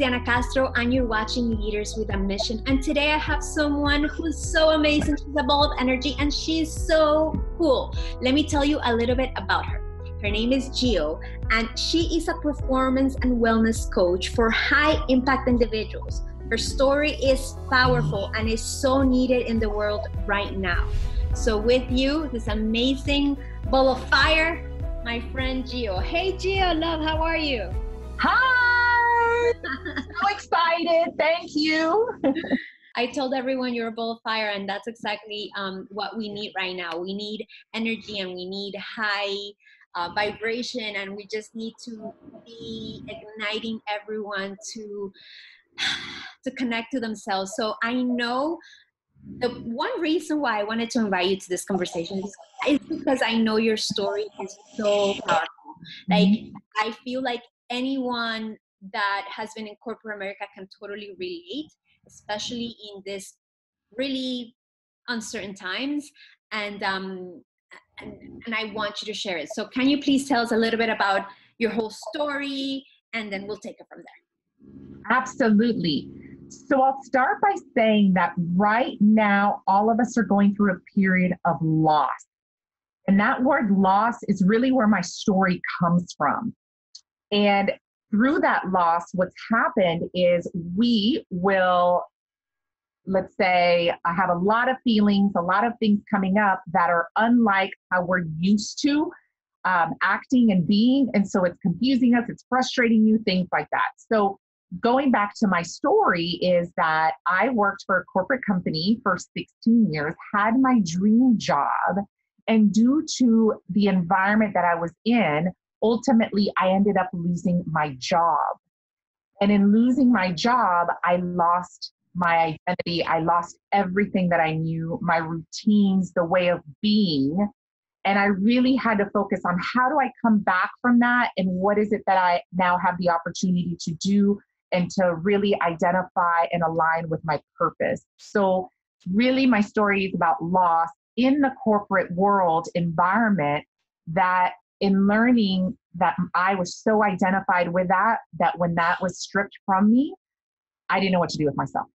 Diana Castro, and you're watching Leaders with a Mission. And today I have someone who's so amazing. She's a ball of energy and she's so cool. Let me tell you a little bit about her. Her name is Gio, and she is a performance and wellness coach for high impact individuals. Her story is powerful and is so needed in the world right now. So, with you, this amazing ball of fire, my friend Gio. Hey, Gio, love, how are you? Hi! So excited. Thank you. I told everyone you're a ball of fire, and that's exactly um, what we need right now. We need energy and we need high uh, vibration, and we just need to be igniting everyone to to connect to themselves. So I know the one reason why I wanted to invite you to this conversation is, because I know your story is so powerful. Like mm-hmm. I feel like anyone that has been in corporate America can totally relate, especially in this really uncertain times. And um, and, and I want you to share it. So can you please tell us a little bit about your whole story, and then we'll take it from there. Absolutely. So I'll start by saying that right now, all of us are going through a period of loss. And that word loss is really where my story comes from. And through that loss, what's happened is we will, let's say, I have a lot of feelings, a lot of things coming up that are unlike how we're used to um, acting and being. And so it's confusing us, it's frustrating you, things like that. So going back to my story is that I worked for a corporate company for 16 years, had my dream job, and due to the environment that I was in, ultimately I ended up losing my job. And in losing my job, I lost my identity. I lost everything that I knew, my routines, the way of being. And I really had to focus on how do I come back from that and what is it that I now have the opportunity to do and to really identify and align with my purpose. So, really, my story is about loss in the corporate world environment that in learning that I was so identified with that, that when that was stripped from me, I didn't know what to do with myself.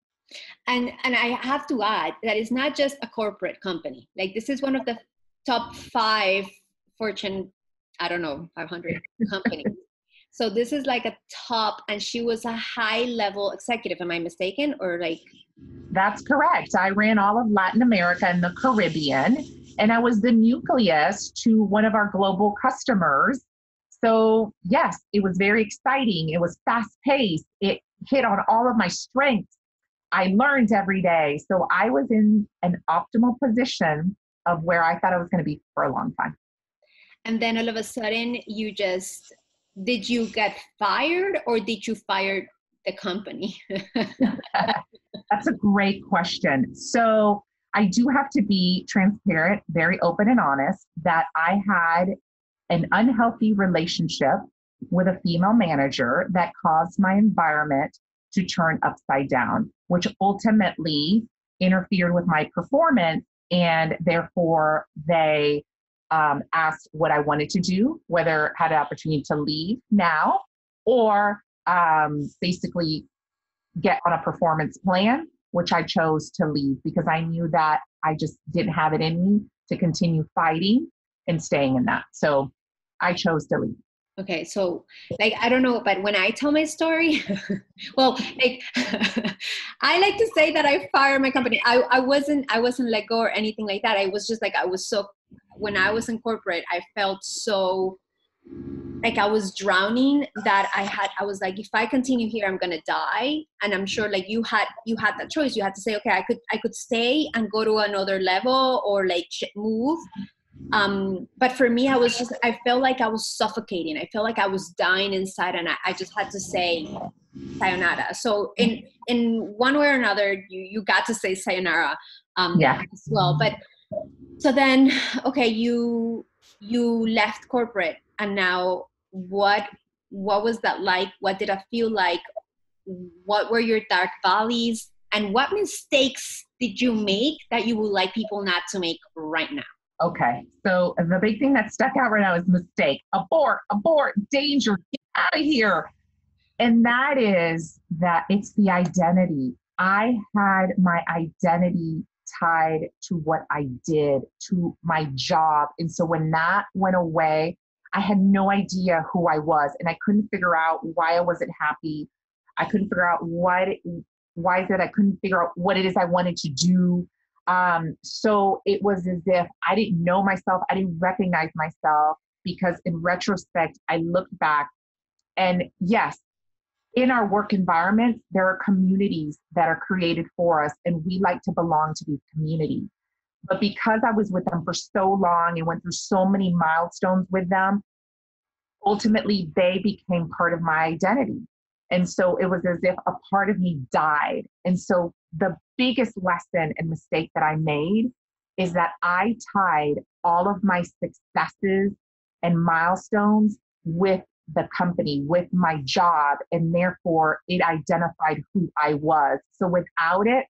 And and I have to add that it's not just a corporate company. Like this is one of the top five Fortune, I don't know, 500 companies so this is like a top, and she was a high level executive. Am I mistaken? Or like. That's correct. I ran all of Latin America and the Caribbean, and I was the nucleus to one of our global customers. So, yes, it was very exciting. It was fast paced. It hit on all of my strengths. I learned every day. So, I was in an optimal position of where I thought I was going to be for a long time. And then all of a sudden, you just did you get fired or did you fire the company? That's a great question. So I do have to be transparent, very open and honest that I had an unhealthy relationship with a female manager that caused my environment to turn upside down, which ultimately interfered with my performance. And therefore, they um, asked what I wanted to do, whether I had an opportunity to leave now or um, basically get on a performance plan, which I chose to leave because I knew that I just didn't have it in me to continue fighting and staying in that. So I chose to leave. Okay, so like I don't know, but when I tell my story, well, like I like to say that I fired my company. I, I wasn't I wasn't let go or anything like that. I was just like I was so when I was in corporate, I felt so like I was drowning that I had I was like if I continue here I'm gonna die. And I'm sure like you had you had that choice. You had to say okay I could I could stay and go to another level or like move. Um but for me I was just I felt like I was suffocating. I felt like I was dying inside and I, I just had to say sayonara. So in in one way or another you you got to say sayonara um yeah. as well. But so then okay you you left corporate and now what what was that like? What did it feel like? What were your dark valleys? And what mistakes did you make that you would like people not to make right now? Okay so the big thing that stuck out right now is mistake abort abort danger get out of here. And that is that it's the identity. I had my identity tied to what I did, to my job. And so when that went away, I had no idea who I was and I couldn't figure out why I wasn't happy. I couldn't figure out what why is it I couldn't figure out what it is I wanted to do. Um, so it was as if I didn't know myself, I didn't recognize myself because in retrospect, I looked back and yes, in our work environments, there are communities that are created for us, and we like to belong to these communities. But because I was with them for so long and went through so many milestones with them, ultimately they became part of my identity. And so it was as if a part of me died. And so the biggest lesson and mistake that I made is that I tied all of my successes and milestones with the company, with my job, and therefore it identified who I was. So without it,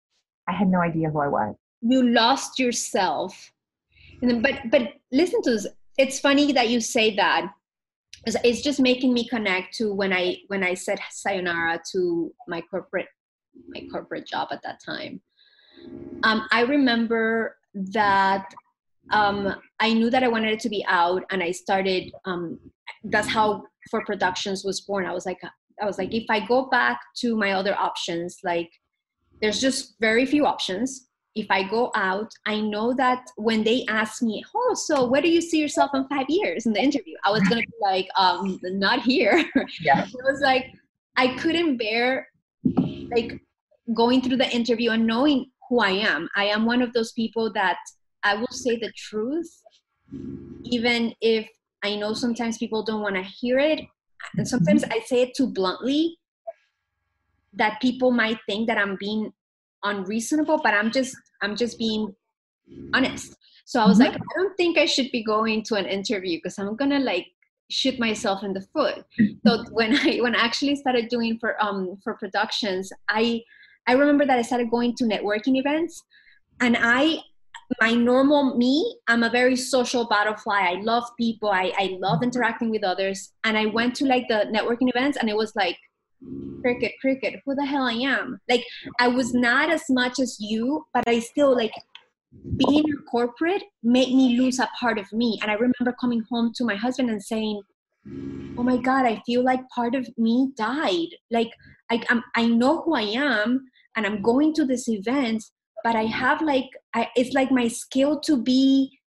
I had no idea who I was. You lost yourself. And then, but but listen to this. It's funny that you say that. It's just making me connect to when I when I said sayonara to my corporate my corporate job at that time. Um, I remember that um, I knew that I wanted it to be out, and I started. Um, that's how for productions was born. I was like, I was like, if I go back to my other options, like there's just very few options. If I go out, I know that when they ask me, "Oh, so where do you see yourself in five years?" in the interview, I was gonna be like, um, "Not here." Yeah. it was like I couldn't bear like going through the interview and knowing who I am. I am one of those people that I will say the truth, even if I know sometimes people don't want to hear it. And sometimes I say it too bluntly that people might think that I'm being unreasonable, but I'm just I'm just being honest. So I was mm-hmm. like, I don't think I should be going to an interview because I'm gonna like shoot myself in the foot. So when I when I actually started doing for um for productions, I I remember that I started going to networking events and I my normal me, I'm a very social butterfly. I love people. I, I love interacting with others. And I went to like the networking events and it was like, cricket, cricket, who the hell I am? Like, I was not as much as you, but I still like being corporate made me lose a part of me. And I remember coming home to my husband and saying, oh my God, I feel like part of me died. Like, I, I'm, I know who I am and I'm going to this event but I have like I, it's like my skill to be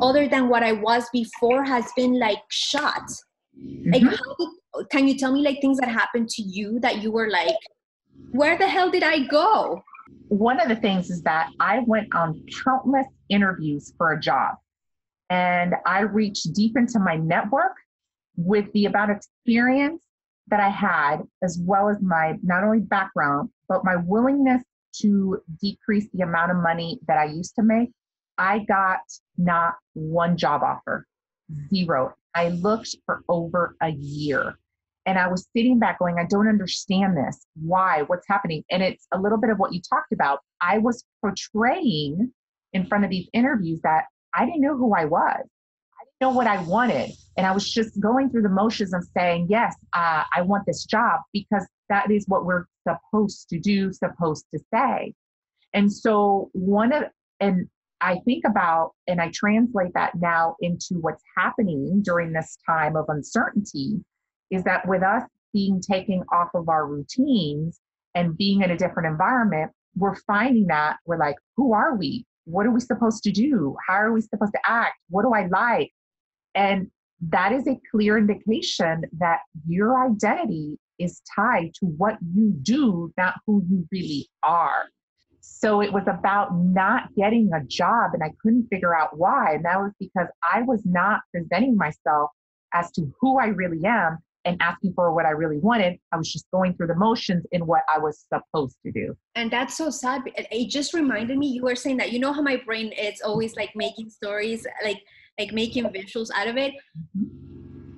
other than what I was before has been like shot. Mm-hmm. Like, did, can you tell me like things that happened to you that you were like, where the hell did I go? One of the things is that I went on countless interviews for a job, and I reached deep into my network with the amount of experience that I had, as well as my not only background, but my willingness to decrease the amount of money that I used to make, I got not one job offer, zero. I looked for over a year and I was sitting back going, I don't understand this. Why? What's happening? And it's a little bit of what you talked about. I was portraying in front of these interviews that I didn't know who I was. I didn't know what I wanted. And I was just going through the motions of saying, yes, uh, I want this job because that is what we're supposed to do, supposed to say. And so, one of, and I think about and I translate that now into what's happening during this time of uncertainty is that with us being taken off of our routines and being in a different environment, we're finding that we're like, who are we? What are we supposed to do? How are we supposed to act? What do I like? And that is a clear indication that your identity is tied to what you do, not who you really are. So it was about not getting a job, and I couldn't figure out why. And that was because I was not presenting myself as to who I really am and asking for what I really wanted. I was just going through the motions in what I was supposed to do. And that's so sad. It just reminded me, you were saying that, you know how my brain is always like making stories, like like making visuals out of it. Mm-hmm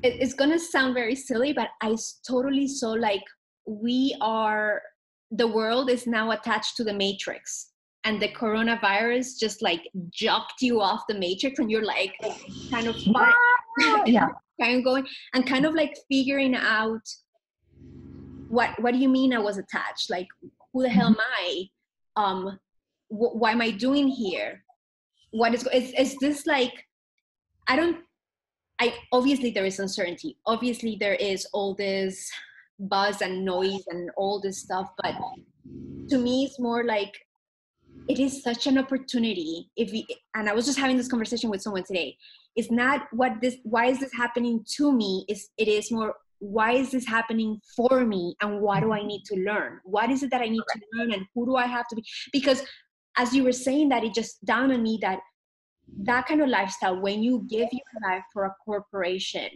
it, it's gonna sound very silly, but I totally saw like we are the world is now attached to the matrix and the coronavirus just like jumped you off the matrix and you're like kind of yeah kind of going and kind of like figuring out what what do you mean i was attached? Like who the hell am i? Um wh- why am i doing here? What is is, is this like i don't i obviously there is uncertainty. Obviously there is all this buzz and noise and all this stuff but to me it's more like it is such an opportunity if we and i was just having this conversation with someone today. It's not what this why is this happening to me is it is more why is this happening for me and what do i need to learn? What is it that i need to learn and who do i have to be? Because as you were saying that it just dawned on me that that kind of lifestyle when you give your life for a corporation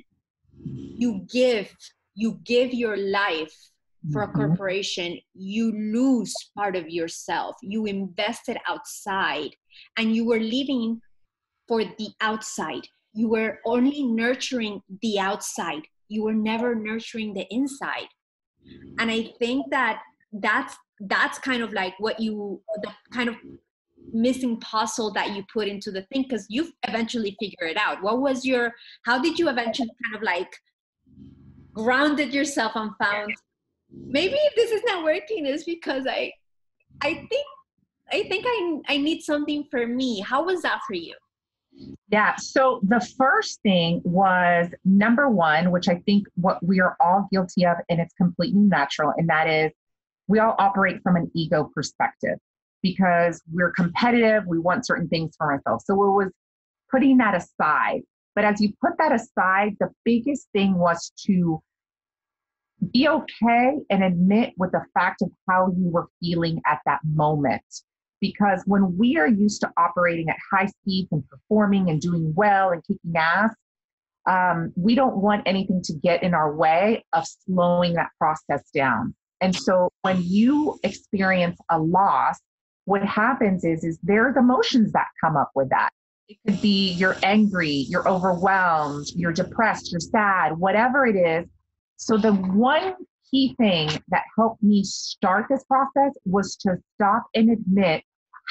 you give you give your life for a mm-hmm. corporation you lose part of yourself. You invested outside and you were living for the outside. You were only nurturing the outside. You were never nurturing the inside. And i think that that's that's kind of like what you the kind of missing puzzle that you put into the thing because you eventually figure it out. What was your how did you eventually kind of like grounded yourself and found maybe if this is not working is because i i think i think i i need something for me how was that for you yeah. So the first thing was number one, which I think what we are all guilty of, and it's completely natural, and that is we all operate from an ego perspective because we're competitive. We want certain things for ourselves. So it was putting that aside. But as you put that aside, the biggest thing was to be okay and admit with the fact of how you were feeling at that moment because when we are used to operating at high speeds and performing and doing well and kicking ass, um, we don't want anything to get in our way of slowing that process down. And so when you experience a loss, what happens is, is there's emotions that come up with that. It could be you're angry, you're overwhelmed, you're depressed, you're sad, whatever it is. So the one key thing that helped me start this process was to stop and admit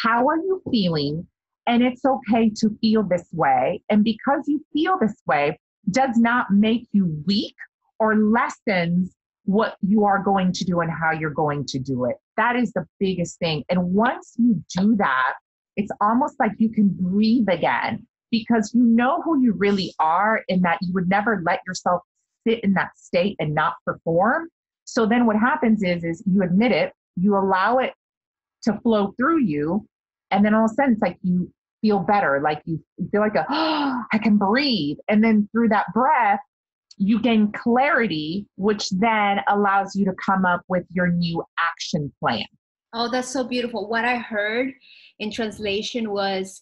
how are you feeling? And it's okay to feel this way. And because you feel this way, does not make you weak or lessens what you are going to do and how you're going to do it. That is the biggest thing. And once you do that, it's almost like you can breathe again because you know who you really are and that you would never let yourself sit in that state and not perform. So then what happens is is you admit it, you allow it to flow through you. And then all of a sudden, it's like you feel better, like you feel like a, oh, I can breathe. And then through that breath, you gain clarity, which then allows you to come up with your new action plan. Oh, that's so beautiful. What I heard in translation was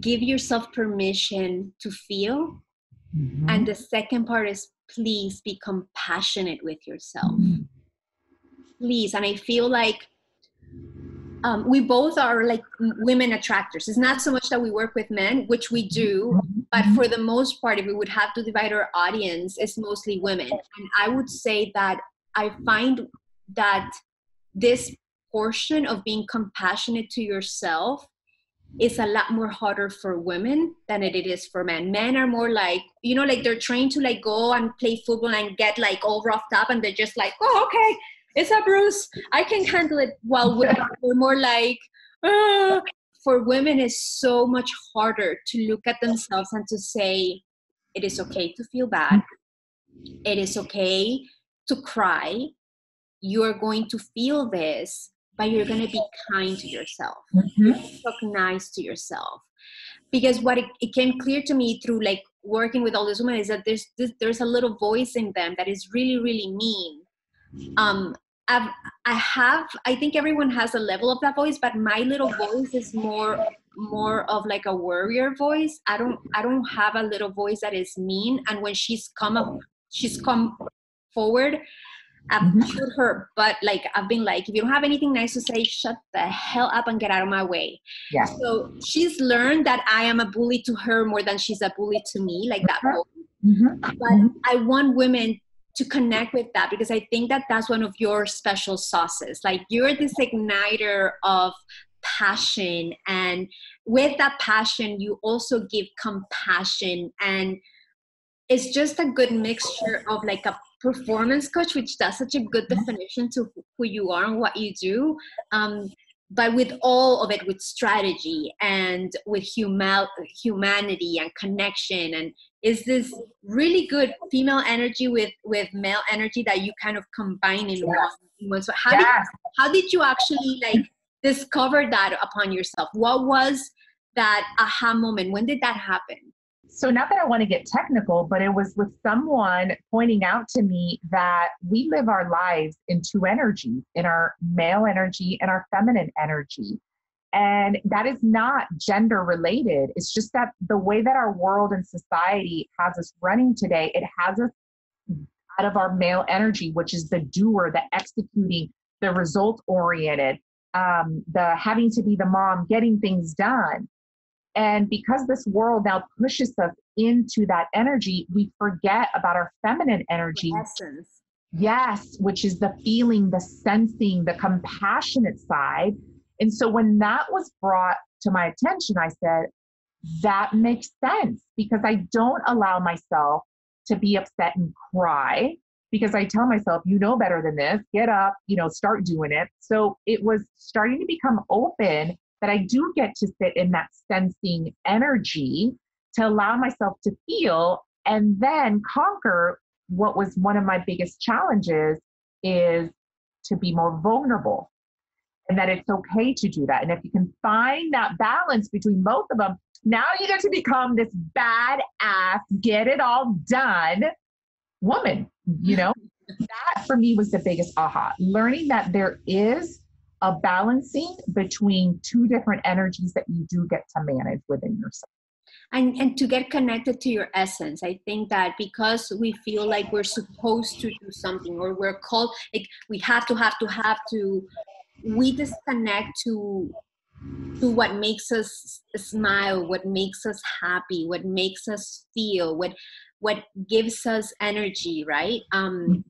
give yourself permission to feel. Mm-hmm. And the second part is please be compassionate with yourself. Mm-hmm. Please. And I feel like um, we both are like women attractors. It's not so much that we work with men, which we do, but for the most part, if we would have to divide our audience, it's mostly women. And I would say that I find that this portion of being compassionate to yourself is a lot more harder for women than it is for men. Men are more like, you know, like they're trained to like go and play football and get like all roughed up and they're just like, oh, okay, it's a bruise. I can handle it. While we're more like, ah. for women, it's so much harder to look at themselves and to say, it is okay to feel bad. It is okay to cry. You are going to feel this, but you're going to be kind to yourself. Mm-hmm. Talk nice to yourself. Because what it, it came clear to me through like working with all these women is that there's this, there's a little voice in them that is really really mean um I've, I have I think everyone has a level of that voice, but my little voice is more more of like a warrior voice. I don't I don't have a little voice that is mean. And when she's come up, she's come forward, I've mm-hmm. put her but like I've been like, if you don't have anything nice to say, shut the hell up and get out of my way. Yeah. So she's learned that I am a bully to her more than she's a bully to me, like that. Mm-hmm. But mm-hmm. I want women to connect with that because I think that that's one of your special sauces. Like you're this igniter of passion, and with that passion, you also give compassion, and it's just a good mixture of like a performance coach, which does such a good mm-hmm. definition to who you are and what you do. Um, but with all of it, with strategy and with human humanity and connection, and is this really good female energy with with male energy that you kind of combine in yes. one. So how yes. did how did you actually like discover that upon yourself? What was that aha moment? When did that happen? So, not that I want to get technical, but it was with someone pointing out to me that we live our lives in two energies in our male energy and our feminine energy. And that is not gender related. It's just that the way that our world and society has us running today, it has us out of our male energy, which is the doer, the executing, the result oriented, um, the having to be the mom, getting things done. And because this world now pushes us into that energy, we forget about our feminine energy. The essence. Yes, which is the feeling, the sensing, the compassionate side. And so when that was brought to my attention, I said, that makes sense because I don't allow myself to be upset and cry because I tell myself, you know better than this, get up, you know, start doing it. So it was starting to become open that I do get to sit in that sensing energy to allow myself to feel and then conquer what was one of my biggest challenges is to be more vulnerable and that it's okay to do that. And if you can find that balance between both of them, now you get to become this badass, get it all done woman, you know? that for me was the biggest aha. Learning that there is a balancing between two different energies that you do get to manage within yourself. And, and to get connected to your essence i think that because we feel like we're supposed to do something or we're called like we have to have to have to we disconnect to to what makes us smile what makes us happy what makes us feel what what gives us energy right um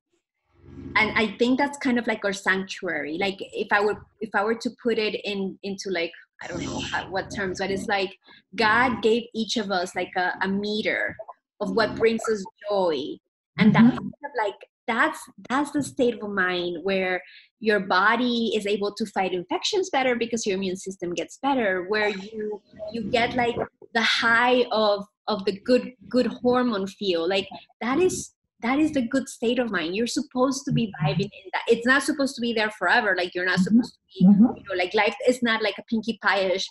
and i think that's kind of like our sanctuary. Like if i were if i were to put it in into like i don't know how, what terms but it's like god gave each of us like a, a meter of what brings us joy. And mm-hmm. that's kind of like that's that's the state of mind where your body is able to fight infections better because your immune system gets better where you you get like the high of of the good good hormone feel like that is that is the good state of mind you're supposed to be mm-hmm. vibing in that it's not supposed to be there forever like you're not mm-hmm. supposed to be mm-hmm. you know like life is not like a pinky pie-ish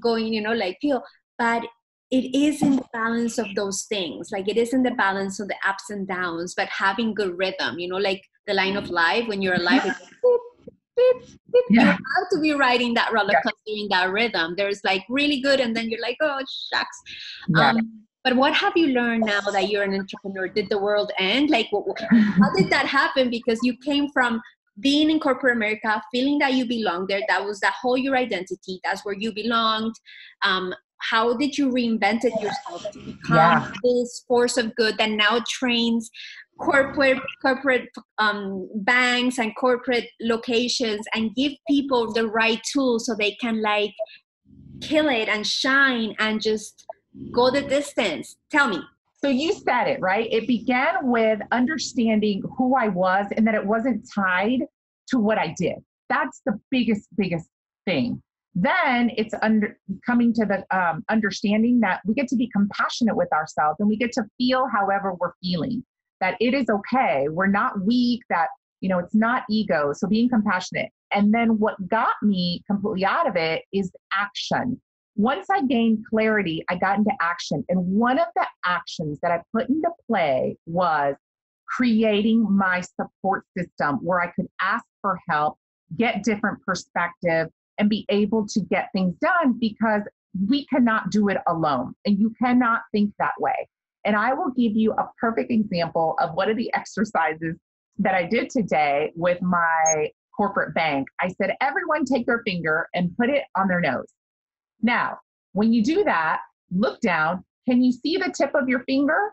going you know like feel but it is in the balance of those things like it is in the balance of the ups and downs but having good rhythm you know like the line of life when you're alive it's yeah. you have to be riding that roller coaster yeah. in that rhythm there's like really good and then you're like oh shucks um, but what have you learned now that you're an entrepreneur? Did the world end? Like, how did that happen? Because you came from being in corporate America, feeling that you belong there. That was that whole your identity. That's where you belonged. Um, how did you reinvent yourself to become yeah. this force of good that now trains corporate corporate um, banks and corporate locations and give people the right tools so they can like kill it and shine and just go the distance. Tell me. So you said it, right? It began with understanding who I was and that it wasn't tied to what I did. That's the biggest, biggest thing. Then it's under coming to the um, understanding that we get to be compassionate with ourselves and we get to feel however we're feeling. That it is okay. We're not weak. That you know it's not ego. So being compassionate. And then what got me completely out of it is action once I gained clarity, I got into action. And one of the actions that I put into play was creating my support system where I could ask for help, get different perspective, and be able to get things done because we cannot do it alone and you cannot think that way. And I will give you a perfect example of one of the exercises that I did today with my corporate bank. I said, everyone take their finger and put it on their nose. Now, when you do that, look down. Can you see the tip of your finger?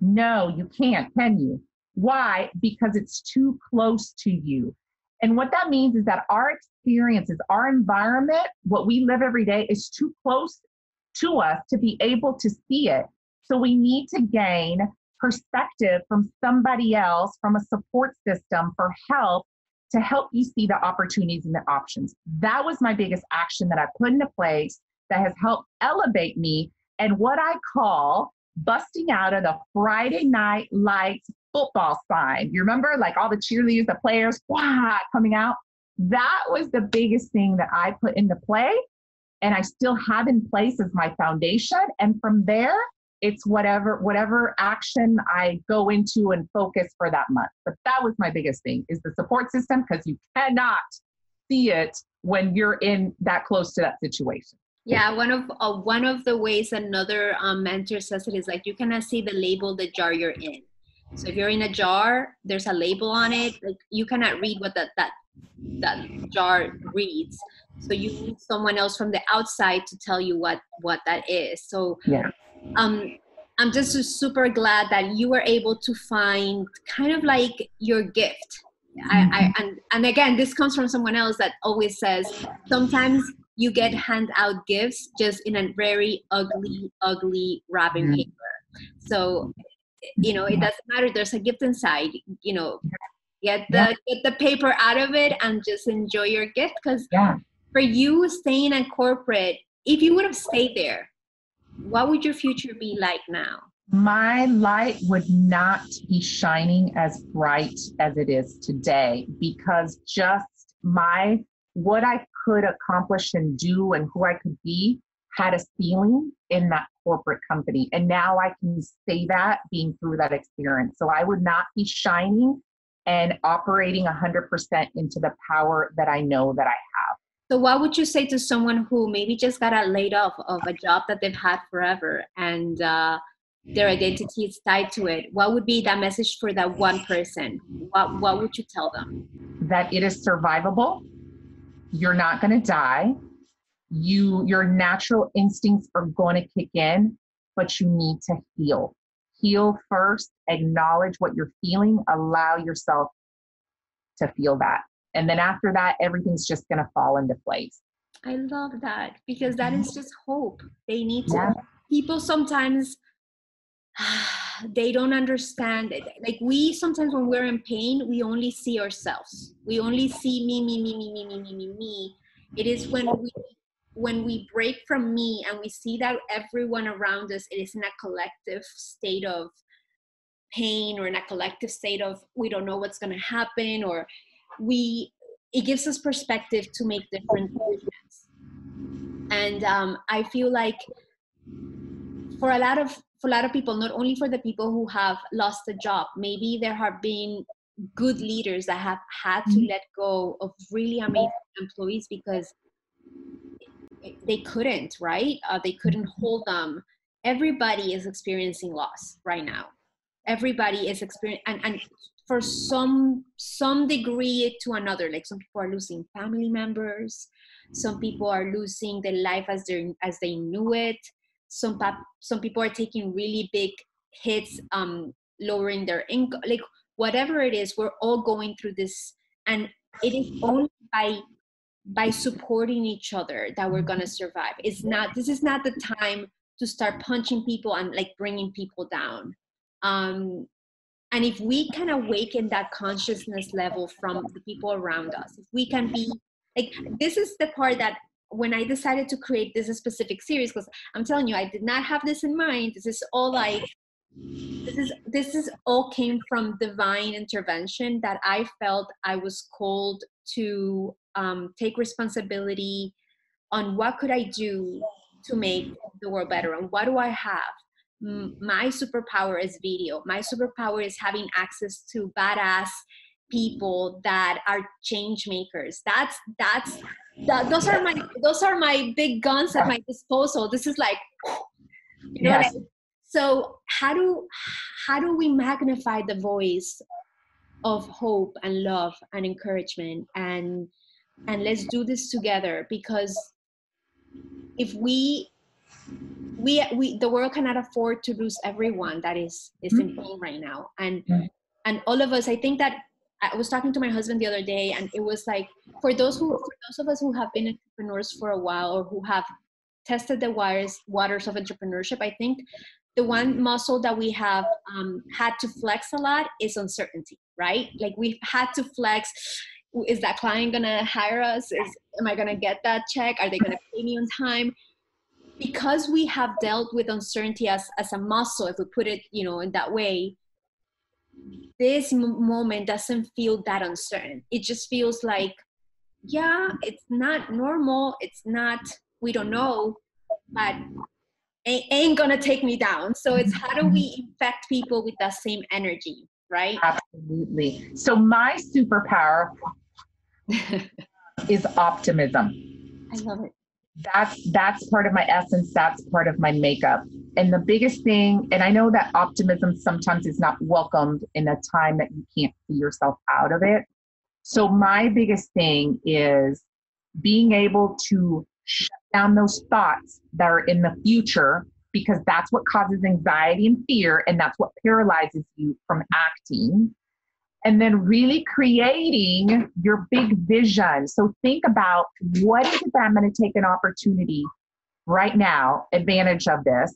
No, you can't, can you? Why? Because it's too close to you. And what that means is that our experiences, our environment, what we live every day is too close to us to be able to see it. So we need to gain perspective from somebody else, from a support system for help to help you see the opportunities and the options. That was my biggest action that I put into place that has helped elevate me and what I call busting out of the Friday night lights football sign. You remember, like all the cheerleaders, the players, wow, coming out? That was the biggest thing that I put into play and I still have in place as my foundation. And from there, it's whatever whatever action I go into and focus for that month. But that was my biggest thing is the support system because you cannot see it when you're in that close to that situation. Yeah, one of uh, one of the ways another um, mentor says it is like you cannot see the label the jar you're in. So if you're in a jar, there's a label on it. Like you cannot read what that that that jar reads. So you need someone else from the outside to tell you what what that is. So yeah, um, I'm just super glad that you were able to find kind of like your gift. I, I mm-hmm. and and again, this comes from someone else that always says sometimes you get hand out gifts just in a very ugly, ugly wrapping mm-hmm. paper. So you know it doesn't matter. There's a gift inside. You know, get the yeah. get the paper out of it and just enjoy your gift because yeah. for you staying in corporate, if you would have stayed there, what would your future be like now? My light would not be shining as bright as it is today because just my what I could accomplish and do and who I could be had a ceiling in that corporate company. And now I can say that being through that experience. So I would not be shining and operating 100% into the power that I know that I have. So, what would you say to someone who maybe just got laid off of a job that they've had forever and uh, their identity is tied to it? What would be that message for that one person? What, what would you tell them? That it is survivable. You're not going to die. You, your natural instincts are going to kick in, but you need to heal heal first, acknowledge what you're feeling, allow yourself to feel that. And then after that, everything's just going to fall into place. I love that because that is just hope. They need to, yeah. people sometimes, they don't understand it. Like we sometimes, when we're in pain, we only see ourselves. We only see me, me, me, me, me, me, me, me, me. It is when we when we break from me and we see that everyone around us it is in a collective state of pain or in a collective state of we don't know what's going to happen or we it gives us perspective to make different decisions and um, i feel like for a lot of for a lot of people not only for the people who have lost a job maybe there have been good leaders that have had to mm-hmm. let go of really amazing employees because they couldn't right uh, they couldn't mm-hmm. hold them everybody is experiencing loss right now everybody is experiencing and, and for some some degree to another. Like some people are losing family members. Some people are losing their life as they as they knew it. Some some people are taking really big hits um lowering their income like whatever it is we're all going through this. And it is only by by supporting each other that we're going to survive. It's not this is not the time to start punching people and like bringing people down. Um and if we can awaken that consciousness level from the people around us if we can be like this is the part that when i decided to create this specific series because i'm telling you i did not have this in mind. This is all like this is this is all came from divine intervention that i felt i was called to um, take responsibility on what could i do to make the world better and what do i have my superpower is video my superpower is having access to badass people that are change makers that's that's that, those are my those are my big guns at my disposal this is like you know yes. I mean? so how do how do we magnify the voice of hope and love and encouragement and and let's do this together because if we we we the world cannot afford to lose everyone that is is in pain right now and and all of us i think that i was talking to my husband the other day and it was like for those who for those of us who have been entrepreneurs for a while or who have tested the wires waters of entrepreneurship i think the one muscle that we have um, had to flex a lot is uncertainty, right? Like we've had to flex. Is that client gonna hire us? Is am I gonna get that check? Are they gonna pay me on time? Because we have dealt with uncertainty as as a muscle, if we put it, you know, in that way, this moment doesn't feel that uncertain. It just feels like, yeah, it's not normal. It's not. We don't know, but it ain't gonna take me down. So it's how do we infect people with that same energy, right? Absolutely. So my superpower is optimism. I love it. That's that's part of my essence. That's part of my makeup. And the biggest thing, and I know that optimism sometimes is not welcomed in a time that you can't see yourself out of it. So my biggest thing is being able to shut down those thoughts that are in the future because that's what causes anxiety and fear and that's what paralyzes you from acting and then really creating your big vision so think about what is it that i'm going to take an opportunity right now advantage of this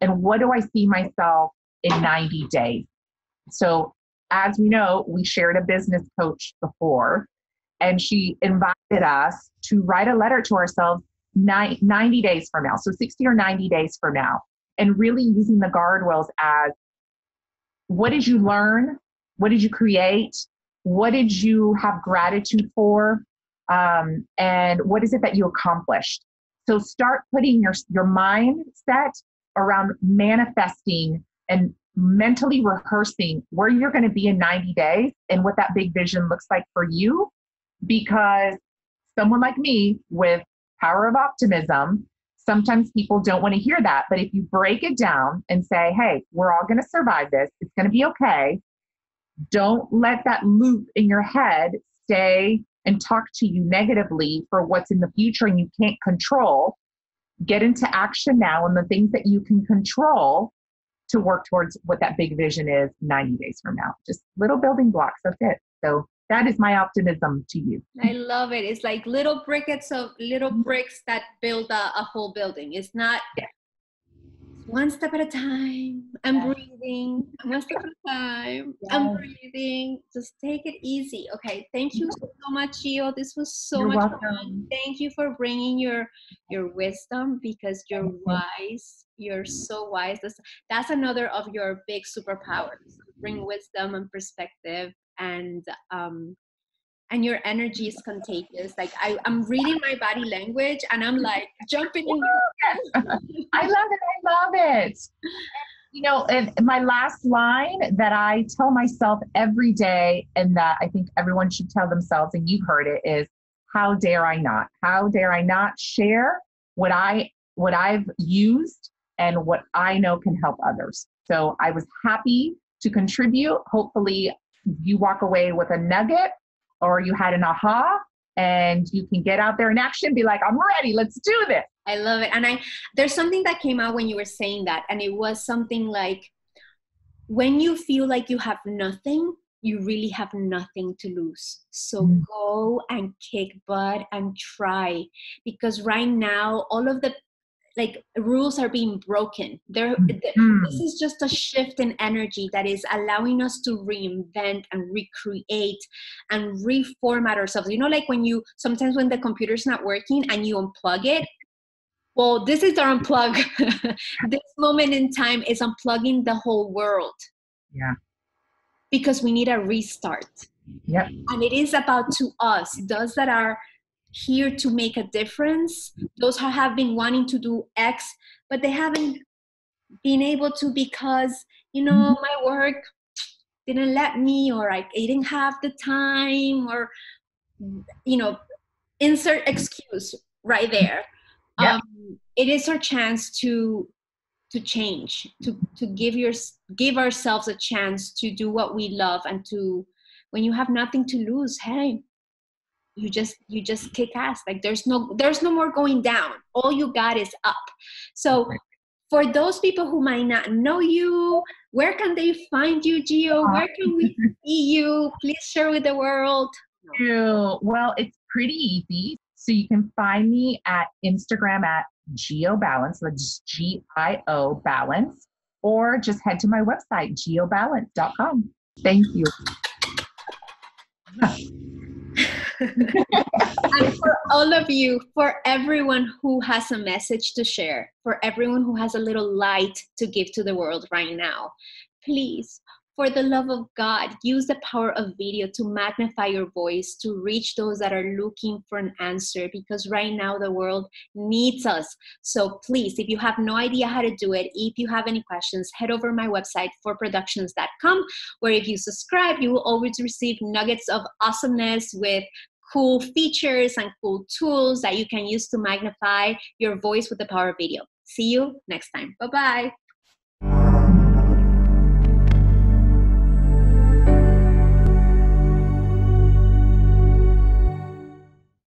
and what do i see myself in 90 days so as we know we shared a business coach before and she invited us to write a letter to ourselves 90 days from now, so 60 or 90 days from now, and really using the guardrails as what did you learn? What did you create? What did you have gratitude for? Um, and what is it that you accomplished? So start putting your, your mindset around manifesting and mentally rehearsing where you're going to be in 90 days and what that big vision looks like for you. Because someone like me with power of optimism. Sometimes people don't want to hear that, but if you break it down and say, hey, we're all going to survive this, it's going to be okay. Don't let that loop in your head stay and talk to you negatively for what's in the future and you can't control. Get into action now and the things that you can control to work towards what that big vision is 90 days from now. Just little building blocks. That's it. So that is my optimism to you i love it it's like little briquettes of little mm-hmm. bricks that build a, a whole building it's not. One step at a time. I'm yeah. breathing. One step at a time. Yeah. i'm breathing. Just take it easy okay? Thank you so much gio. This was so you're much welcome. fun thank you for bringing your your wisdom because you're wise. You're so wise. That's, that's another of your big superpowers. Bring wisdom and perspective and um, and your energy is contagious. Like I, I'm reading my body language and I'm like jumping in. I love it. I love it. You know, my last line that I tell myself every day, and that I think everyone should tell themselves, and you've heard it, is how dare I not? How dare I not share what I what I've used and what I know can help others. So I was happy to contribute. Hopefully, you walk away with a nugget or you had an aha and you can get out there in action be like i'm ready let's do this. I love it. And i there's something that came out when you were saying that and it was something like when you feel like you have nothing you really have nothing to lose. So mm. go and kick butt and try because right now all of the like rules are being broken. There mm-hmm. this is just a shift in energy that is allowing us to reinvent and recreate and reformat ourselves. You know like when you sometimes when the computer's not working and you unplug it well this is our unplug. This moment in time is unplugging the whole world. Yeah. Because we need a restart. Yeah. And it is about to us. Those that are here to make a difference those who have been wanting to do x but they haven't been able to because you know mm-hmm. my work didn't let me or i didn't have the time or you know insert excuse right there yeah. um, it is our chance to to change to to give your give ourselves a chance to do what we love and to when you have nothing to lose hey you just you just kick ass. Like there's no there's no more going down. All you got is up. So for those people who might not know you where can they find you Gio uh-huh. where can we see you? Please share with the world. Well it's pretty easy. So you can find me at instagram at gio balance. That's g-i-o balance. Or just head to my website, giobalance.com. Thank you. And for all of you, for everyone who has a message to share, for everyone who has a little light to give to the world right now, please for the love of God, use the power of video to magnify your voice to reach those that are looking for an answer because right now the world needs us. So please, if you have no idea how to do it, if you have any questions, head over my website forproductions.com where if you subscribe, you will always receive nuggets of awesomeness with cool features and cool tools that you can use to magnify your voice with the power of video. See you next time. Bye bye.